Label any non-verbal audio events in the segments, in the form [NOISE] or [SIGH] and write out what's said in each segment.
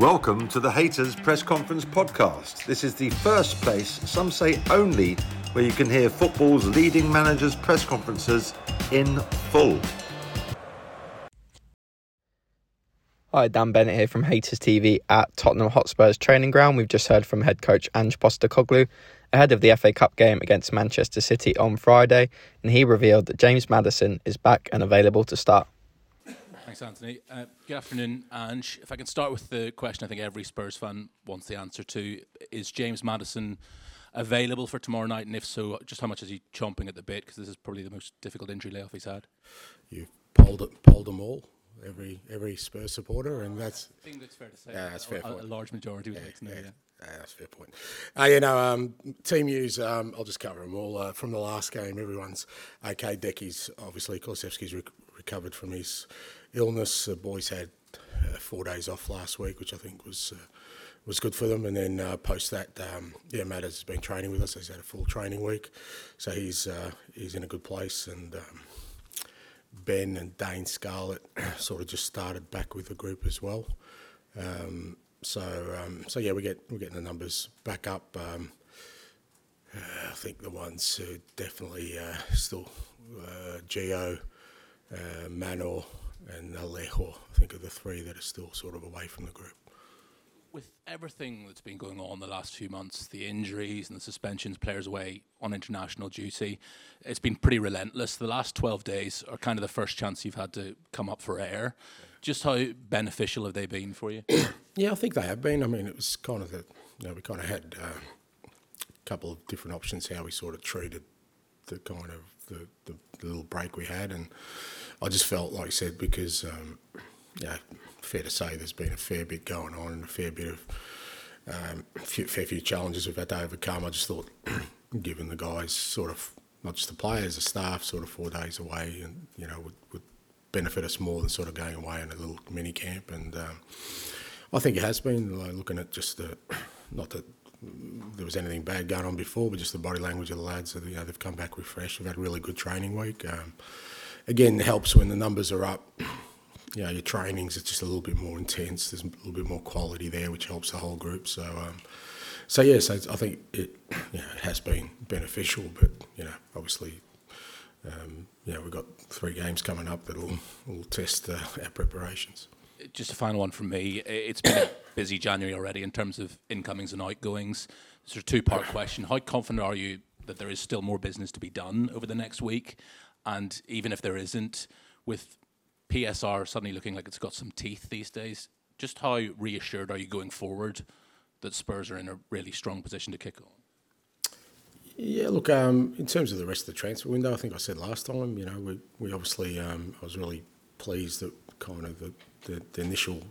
Welcome to the Hayters Press Conference podcast. This is the first place, some say only, where you can hear football's leading managers' press conferences in full. Hi, Dan Bennett here from Hayters TV at Tottenham Hotspur's training ground. We've just heard from head coach Ange Postecoglou ahead of the FA Cup game against Manchester City on Friday, and he revealed that James Maddison is back and available to start. Thanks, Anthony. Uh, good afternoon, Ange. If I can start with the question I think every Spurs fan wants the answer to Is James Maddison available for tomorrow night? And if so, just how much is he chomping at the bit? Because this is probably the most difficult injury layoff he's had. You've polled, it, polled them all, every every Spurs supporter, and that's. I think that's fair to say. Yeah, that's fair. A, a, large majority would yeah, like to know, yeah. yeah. Yeah, that's a fair point. Uh, you know, um, team news, um, I'll just cover them all. Uh, from the last game, everyone's okay. Deki's obviously, Kulusevski's rec- recovered from his illness. The boys had uh, four days off last week, which I think was uh, was good for them. And then uh, post that, um, yeah, Matt has been training with us. He's had a full training week, so he's uh, he's in a good place. And um, Ben and Dane Scarlett [CLEARS THROAT] sort of just started back with the group as well. Um, so um, so yeah, we get we're getting the numbers back up. Um, uh, I think the ones who definitely uh, still uh, Manor, and Alejo. I think are the three that are still sort of away from the group. With everything that's been going on the last few months, the injuries and the suspensions, players away on international duty, it's been pretty relentless. The last 12 days are kind of the first chance you've had to come up for air. Just how beneficial have they been for you? [COUGHS] Yeah, I think they have been. I mean, it was kind of the, you know, we kind of had uh, a couple of different options how we sort of treated the kind of the, the, the little break we had, and I just felt like I said because, um, yeah, fair to say there's been a fair bit going on and a fair bit of um, few, fair few challenges we've had to overcome. I just thought, [CLEARS THROAT] given the guys sort of not just the players, the staff, sort of four days away, and you know would, would benefit us more than sort of going away in a little mini camp and. Um, I think it has been like, looking at just the, [CLEARS THROAT] not that there was anything bad going on before, but just the body language of the lads. You know, they've come back refreshed. We've had a really good training week. Um, again, it helps when the numbers are up. You know, your trainings it's just a little bit more intense. There's a little bit more quality there, which helps the whole group. So, um, so yes, yeah, so I think it, you know, it has been beneficial. But you know, obviously, um, you know, we've got three games coming up that will will test uh, our preparations just a final one from me. It's been a busy January already in terms of incomings and outgoings. It's a two part [COUGHS] question. How confident are you that there is still more business to be done over the next week? And even if there isn't, with PSR suddenly looking like it's got some teeth these days, just how reassured are you going forward that Spurs are in a really strong position to kick on? Yeah, look, um, in terms of the rest of the transfer window, I think I said last time, you know, we, we obviously, um, I was really pleased that kind of the, the, the, initial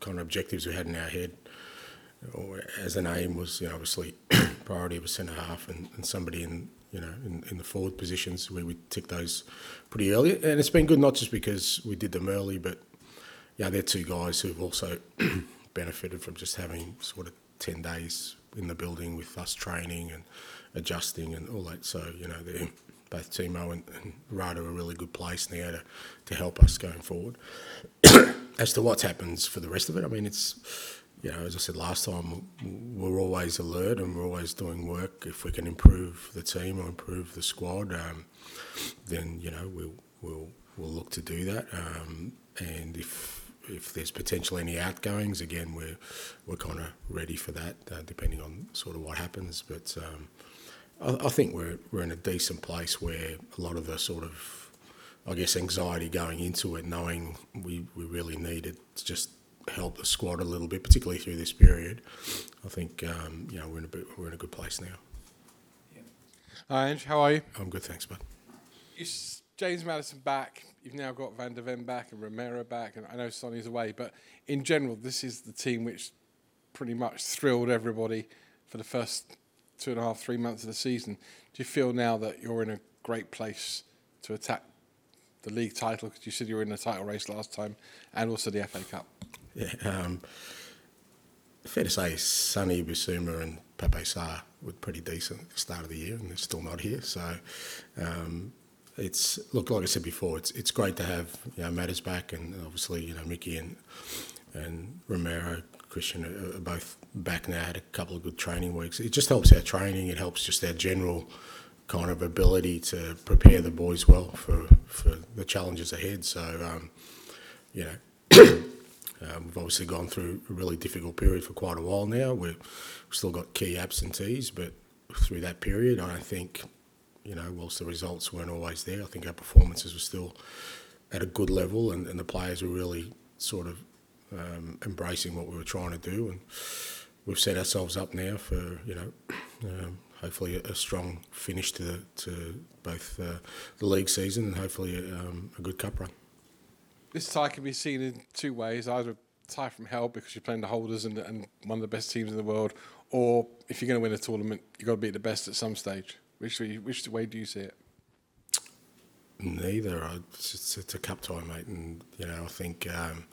kind of objectives we had in our head or as an aim was you know, obviously priority of a centre half and, and, somebody in you know in, in the forward positions where we tick those pretty early and it's been good not just because we did them early but yeah they're two guys who've also [CLEARS THROAT] benefited from just having sort of 10 days in the building with us training and adjusting and all that so you know they're both Timo and, and Radu are a really good place now to, to help us going forward. [CLEARS THROAT] as to what happens for the rest of it, I mean, it's, you know, as I said last time, we're always alert and we're always doing work. If we can improve the team or improve the squad, um, then, you know, we'll, we'll, we'll look to do that. Um, and if if there's potentially any outgoings, again, we're we're kind of ready for that, uh, depending on sort of what happens. But um, I, I think we're we're in a decent place where a lot of the sort of I guess anxiety going into it, knowing we, we really needed to just help the squad a little bit, particularly through this period. I think um, you know we're in a bit, we're in a good place now. Yeah. Hi, Ange. How are you? I'm good, thanks, bud. Is James Maddison back? You've now got Van der Ven back and Romero back, and I know Sonny's away, but in general, this is the team which pretty much thrilled everybody for the first two and a half, three months of the season. Do you feel now that you're in a great place to attack the league title? Because you said you were in the title race last time, and also the FA Cup. Yeah, um, fair to say, Sonny Bissouma and Pape Sarr were pretty decent at the start of the year, and they're still not here. So. Um, it's look like I said before. It's it's great to have you know Madders back, and obviously you know Mickey and and Romero, Christian are, are both back now. Had a couple of good training weeks. It just helps our training. It helps just our general kind of ability to prepare the boys well for for the challenges ahead. So, um, you know. Um, we've obviously gone through a really difficult period for quite a while now. We've still got key absentees, but through that period, I think, you know, whilst the results weren't always there, I think our performances were still at a good level, and, and the players were really sort of um, embracing what we were trying to do, and we've set ourselves up now for you know. Um, hopefully, a, strong finish to the, to both uh, the league season and hopefully um, a good cup run. This tie can be seen in two ways: either a tie from hell because you're playing the holders and, and one of the best teams in the world, or if you're going to win a tournament, you've got to beat the best at some stage. Which way, which way do you see it? Neither. It's, it's, a cup tie, mate, and you know I think um,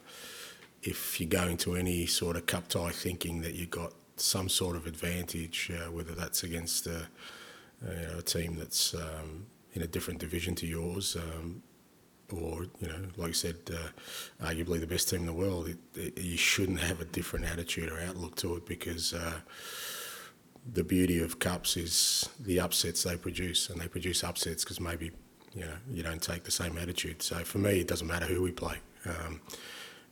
if you go into any sort of cup tie thinking that you've got some sort of advantage, uh, whether that's against a, you know, a team that's um, in a different division to yours, um, or you know, like I said, uh, arguably the best team in the world, it, it, you shouldn't have a different attitude or outlook to it because uh, the beauty of cups is the upsets they produce, and they produce upsets because maybe you know you don't take the same attitude. So for me, it doesn't matter who we play. Um,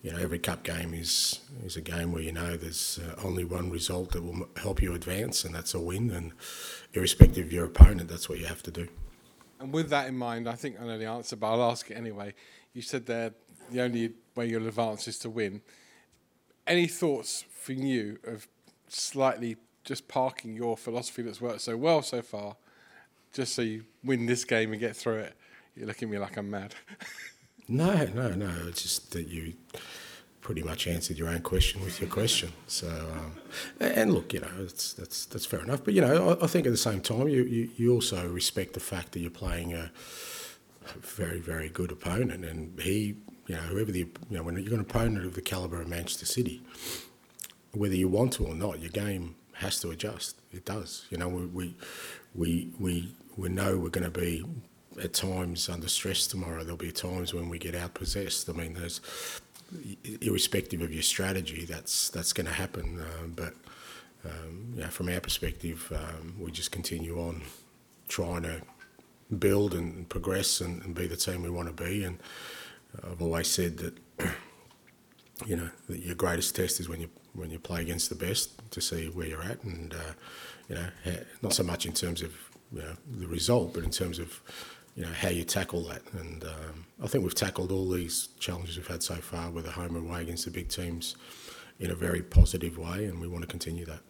you know, every cup game is is a game where you know there's uh, only one result that will help you advance, and that's a win. And irrespective of your opponent, that's what you have to do. And with that in mind, I think I know the answer, but I'll ask it anyway. You said that the only way you'll advance is to win. Any thoughts from you of slightly just parking your philosophy that's worked so well so far, just so you win this game and get through it? You're looking at me like I'm mad. [LAUGHS] No, no, no. It's just that you pretty much answered your own question with your question. So, um, and look, you know, it's, that's that's fair enough. But you know, I, I, think at the same time, you, you, you also respect the fact that you're playing a very very good opponent, and he, you know, whoever the you know, when you're an opponent of the calibre of Manchester City, whether you want to or not, your game has to adjust. It does. You know, we we we we, we know we're going to be at times under stress tomorrow. There'll be times when we get outpossessed. I mean, there's irrespective of your strategy, that's that's going to happen. Um, but um, know, from our perspective, um, we just continue on trying to build and progress and, and, be the team we want to be. And I've always said that [CLEARS THROAT] you know that your greatest test is when you when you play against the best to see where you're at, and uh, you know not so much in terms of you know, the result, but in terms of you know how you tackle that. And um, I think we've tackled all these challenges we've had so far with the home and away against the big teams in a very positive way, and we want to continue that.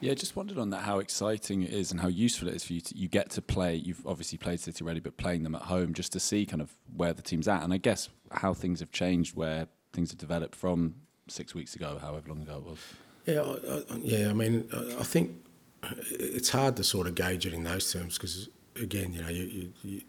Yeah, just wondered on that how exciting it is and how useful it is for you. To, you get to play. You've obviously played City already, but playing them at home just to see kind of where the team's at, and I guess how things have changed, where things have developed from six weeks ago, however long ago it was. Yeah, I, I, yeah. I mean, I think it's hard to sort of gauge it in those terms because again, you know, you, you, you,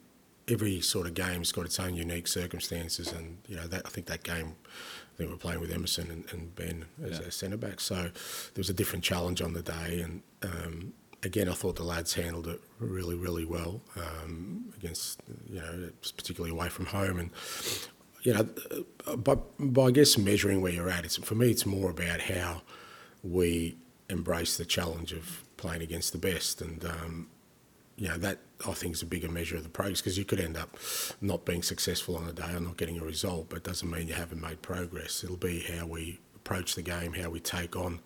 every sort of game's got its own unique circumstances, and you know, that, I think that game, I think we're playing with Emerson and, and Ben as yeah. centre back, so there was a different challenge on the day, and um, again, I thought the lads handled it really, really well um, against, you know, particularly away from home, and you know, by, by I guess measuring where you're at, it's for me, it's more about how we embrace the challenge of playing against the best, and um, you know that I think is a bigger measure of the progress because you could end up not being successful on a day or not getting a result, but it doesn't mean you haven't made progress. It'll be how we approach the game, how we take on,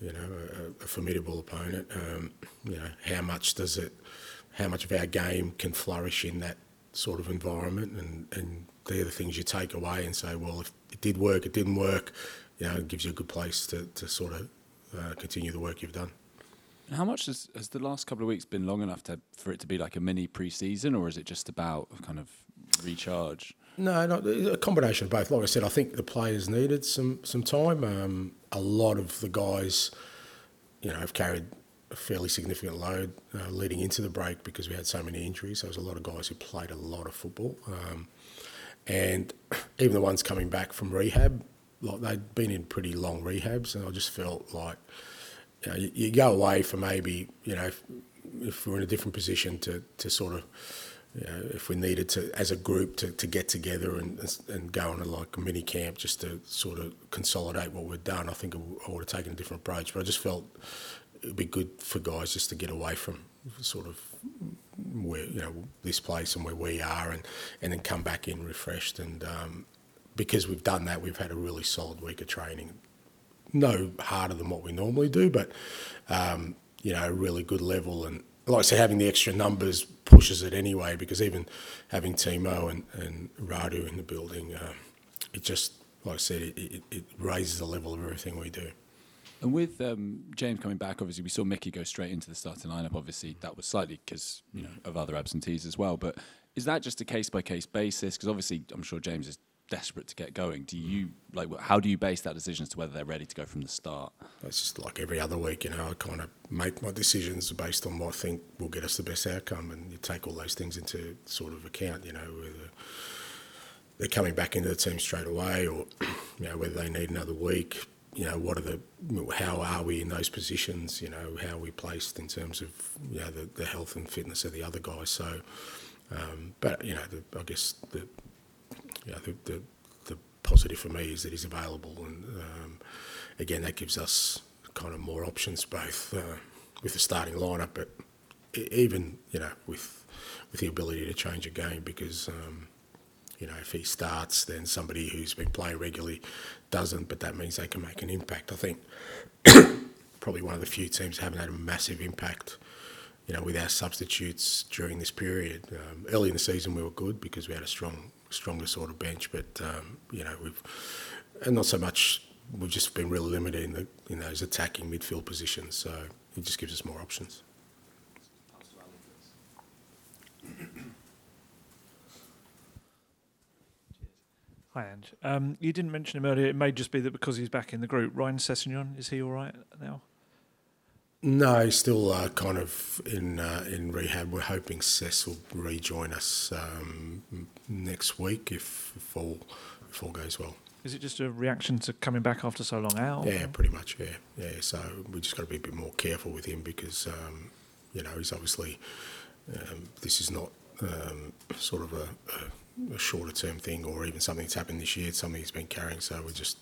you know, a, a formidable opponent. Um, you know, how much does it, how much of our game can flourish in that sort of environment, and and they're the things you take away and say, well, if it did work, it didn't work. You know, it gives you a good place to, to sort of uh, continue the work you've done. How much has, has the last couple of weeks been long enough to, for it to be like a mini pre-season, or is it just about kind of recharge? No, a combination of both. Like I said, I think the players needed some some time. Um, a lot of the guys, you know, have carried a fairly significant load uh, leading into the break because we had so many injuries. There was a lot of guys who played a lot of football, um, and [CLEARS THROAT] even the ones coming back from rehab, like they'd been in pretty long rehabs, and I just felt like you, know, you, you, go away for maybe, you know, if, if, we're in a different position to, to sort of you know, if we needed to, as a group, to, to get together and and go on a, like a mini camp just to sort of consolidate what we've done, I think I would have taken a different approach. But I just felt it'd be good for guys just to get away from sort of where you know this place and where we are, and and then come back in refreshed. And um, because we've done that, we've had a really solid week of training. No harder than what we normally do, but um, you know, really good level and like I say, having the extra numbers pushes it anyway because even having Timo and, and Radu in the building, uh, it just, like I said, it, it, it, raises the level of everything we do. And with um, James coming back, obviously we saw Mickey go straight into the starting lineup. Obviously that was slightly because you know of other absentees as well. But is that just a case by case basis? Because obviously I'm sure James is desperate to get going. Do you like how do you base that decision as to whether they're ready to go from the start? It's just like every other week, you know. I kind of make my decisions based on what I think will get us the best outcome, and you take all those things into sort of account. You know, whether they're coming back into the team straight away, or [CLEARS THROAT] you know whether they need another week. You know, what are the how are we in those positions? You know, how are we placed in terms of you know the, the health and fitness of the other guys. So, um, but you know, the, I guess the know, the, the, the positive for me is that he's available, and um, again, that gives us kind of more options both uh, with the starting lineup, but even you know with with the ability to change a game because. Um, you know, if he starts, then somebody who's been playing regularly doesn't, but that means they can make an impact. I think [COUGHS] probably one of the few teams haven't had a massive impact you know, with our substitutes during this period. Um, early in the season, we were good because we had a strong, stronger sort of bench, but um, you know, we've and not so much. We've just been really limited in, the, in those attacking midfield positions, so it just gives us more options. Hi, Ange. Um, you didn't mention him earlier. It may just be that because he's back in the group. Ryan Sessegnon, is he all right now? No, he's still uh, kind of in uh, in rehab. We're hoping Cess will rejoin us um, next week if, if all if all goes well. Is it just a reaction to coming back after so long out? Yeah, pretty much. Yeah, yeah. So we just got to be a bit more careful with him because um, you know he's obviously um, this is not um, sort of a, a, a shorter term thing or even something that's happened this year. It's something he's been carrying. So we're just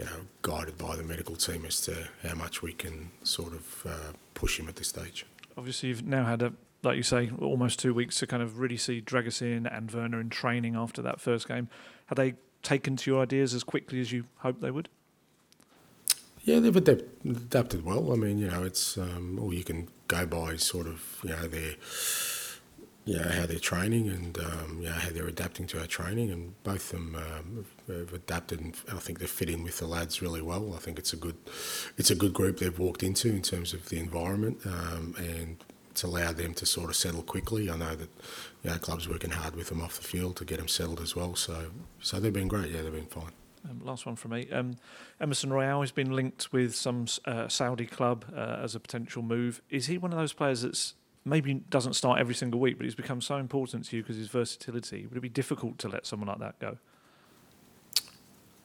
you know, guided by the medical team as to how much we can sort of uh, push him at this stage. Obviously, you've now had a, like you say, almost two weeks to kind of really see Dragusin and Werner in training after that first game. Had they taken to your ideas as quickly as you hoped they would? Yeah, they've adapted well. I mean, you know, it's um, all you can go by sort of, you know, their you know, how they're training and um, you know, how they're adapting to our training, and both of them um, have adapted, and I think they fit in with the lads really well. I think it's a good, it's a good group they've walked into in terms of the environment, um, and it's allowed them to sort of settle quickly. I know that you know, clubs working hard with them off the field to get them settled as well. So, so they've been great. Yeah, they've been fine. Um, last one from me. Um, Emerson Royal has been linked with some uh, Saudi club uh, as a potential move. Is he one of those players that's maybe doesn't start every single week, but he's become so important to you because his versatility. Would it be difficult to let someone like that go?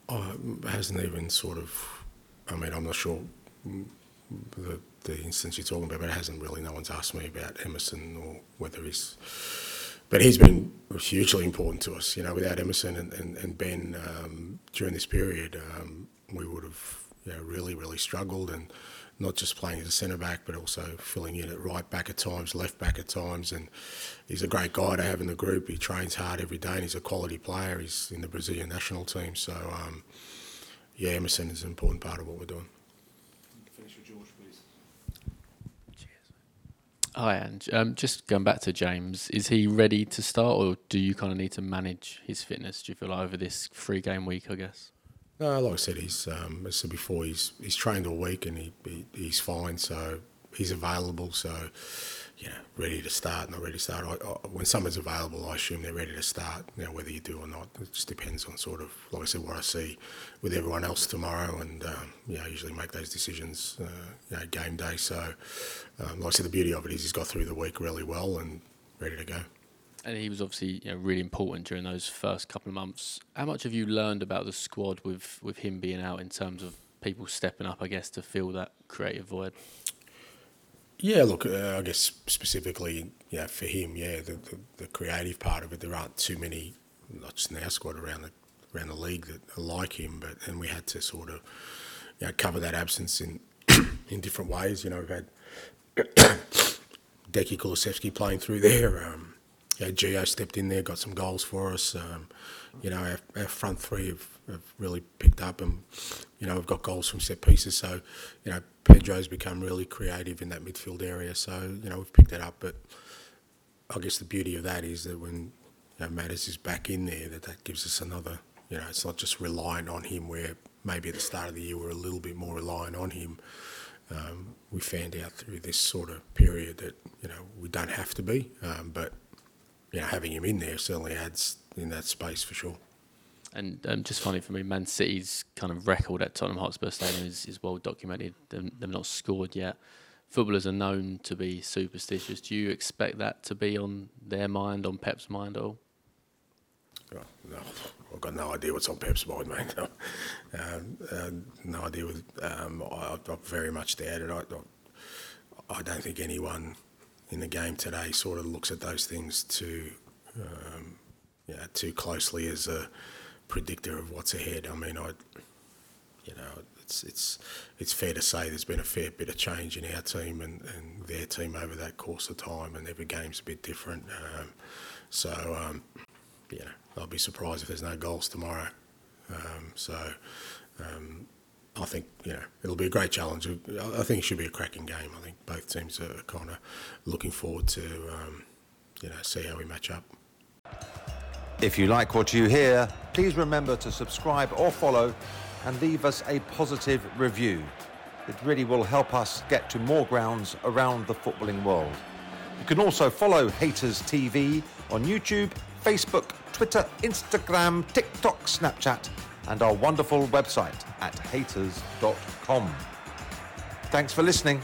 Oh, hasn't even sort of. I mean, I'm not sure the, the instance you're talking about, but it hasn't really. No one's asked me about Emerson or whether he's. But he's been hugely important to us. You know, without Emerson and, and, and Ben um, during this period, um, we would have you know, really, really struggled. And not just playing as a centre back, but also filling in at right back at times, left back at times. And he's a great guy to have in the group. He trains hard every day, and he's a quality player. He's in the Brazilian national team. So, um, yeah, Emerson is an important part of what we're doing. Finish with George, please. Cheers. Hi, Ange. Um, just going back to James, is he ready to start, or do you kind of need to manage his fitness? Do you feel like over this three game week, I guess? No, like I said, he's um, I said before, he's he's trained all week and he, he, he's fine. So he's available. So you know, ready to start, not ready to start. I, I, when someone's available, I assume they're ready to start. Now, whether you do or not, it just depends on sort of, like I said, what I see with everyone else tomorrow, and um, you know, I usually make those decisions, uh, you know, game day. So, um, like I said, the beauty of it is he's got through the week really well and ready to go and he was obviously you know, really important during those first couple of months. How much have you learned about the squad with, with him being out in terms of people stepping up, I guess, to fill that creative void? Yeah, look, uh, I guess specifically, yeah, for him, yeah, the, the, the creative part of it. There aren't too many, not just in our squad around the around the league that are like him, but and we had to sort of, you know, cover that absence in [COUGHS] in different ways. You know, we've had [COUGHS] Deki Kulusevski playing through there. Um, yeah, Gio stepped in there, got some goals for us. Um, you know, our, our front three have, have really picked up, and you know, we've got goals from set pieces. So, you know, Pedro's become really creative in that midfield area. So, you know, we've picked that up. But I guess the beauty of that is that when you know, Madders is back in there, that that gives us another. You know, it's not just reliant on him. Where maybe at the start of the year we're a little bit more reliant on him. Um, we found out through this sort of period that you know we don't have to be, um, but you know having him in there certainly adds in that space for sure. And um, just funny for me, Man City's kind of record at Tottenham Hotspur Stadium is, is well documented. They've, not scored yet. Footballers are known to be superstitious. Do you expect that to be on their mind, on Pep's mind at all? Oh, no, I've got no idea what's on Pep's mind, mate. No, [LAUGHS] um, uh, no idea. With, um, I, I very much doubt it. I, I, I don't think anyone in the game today sort of looks at those things too, um, yeah, too closely as a predictor of what's ahead. I mean, I, you know, it's it's it's fair to say there's been a fair bit of change in our team and, and their team over that course of time, and every game's a bit different. Um, so, um, you know, I'll be surprised if there's no goals tomorrow. Um, so, um, I think you know it'll be a great challenge. I think it should be a cracking game. I think both teams are kind of looking forward to um, you know see how we match up. If you like what you hear, please remember to subscribe or follow and leave us a positive review. It really will help us get to more grounds around the footballing world. You can also follow Hayters TV on YouTube, Facebook, Twitter, Instagram, TikTok, Snapchat, and our wonderful website at haters.com. Thanks for listening.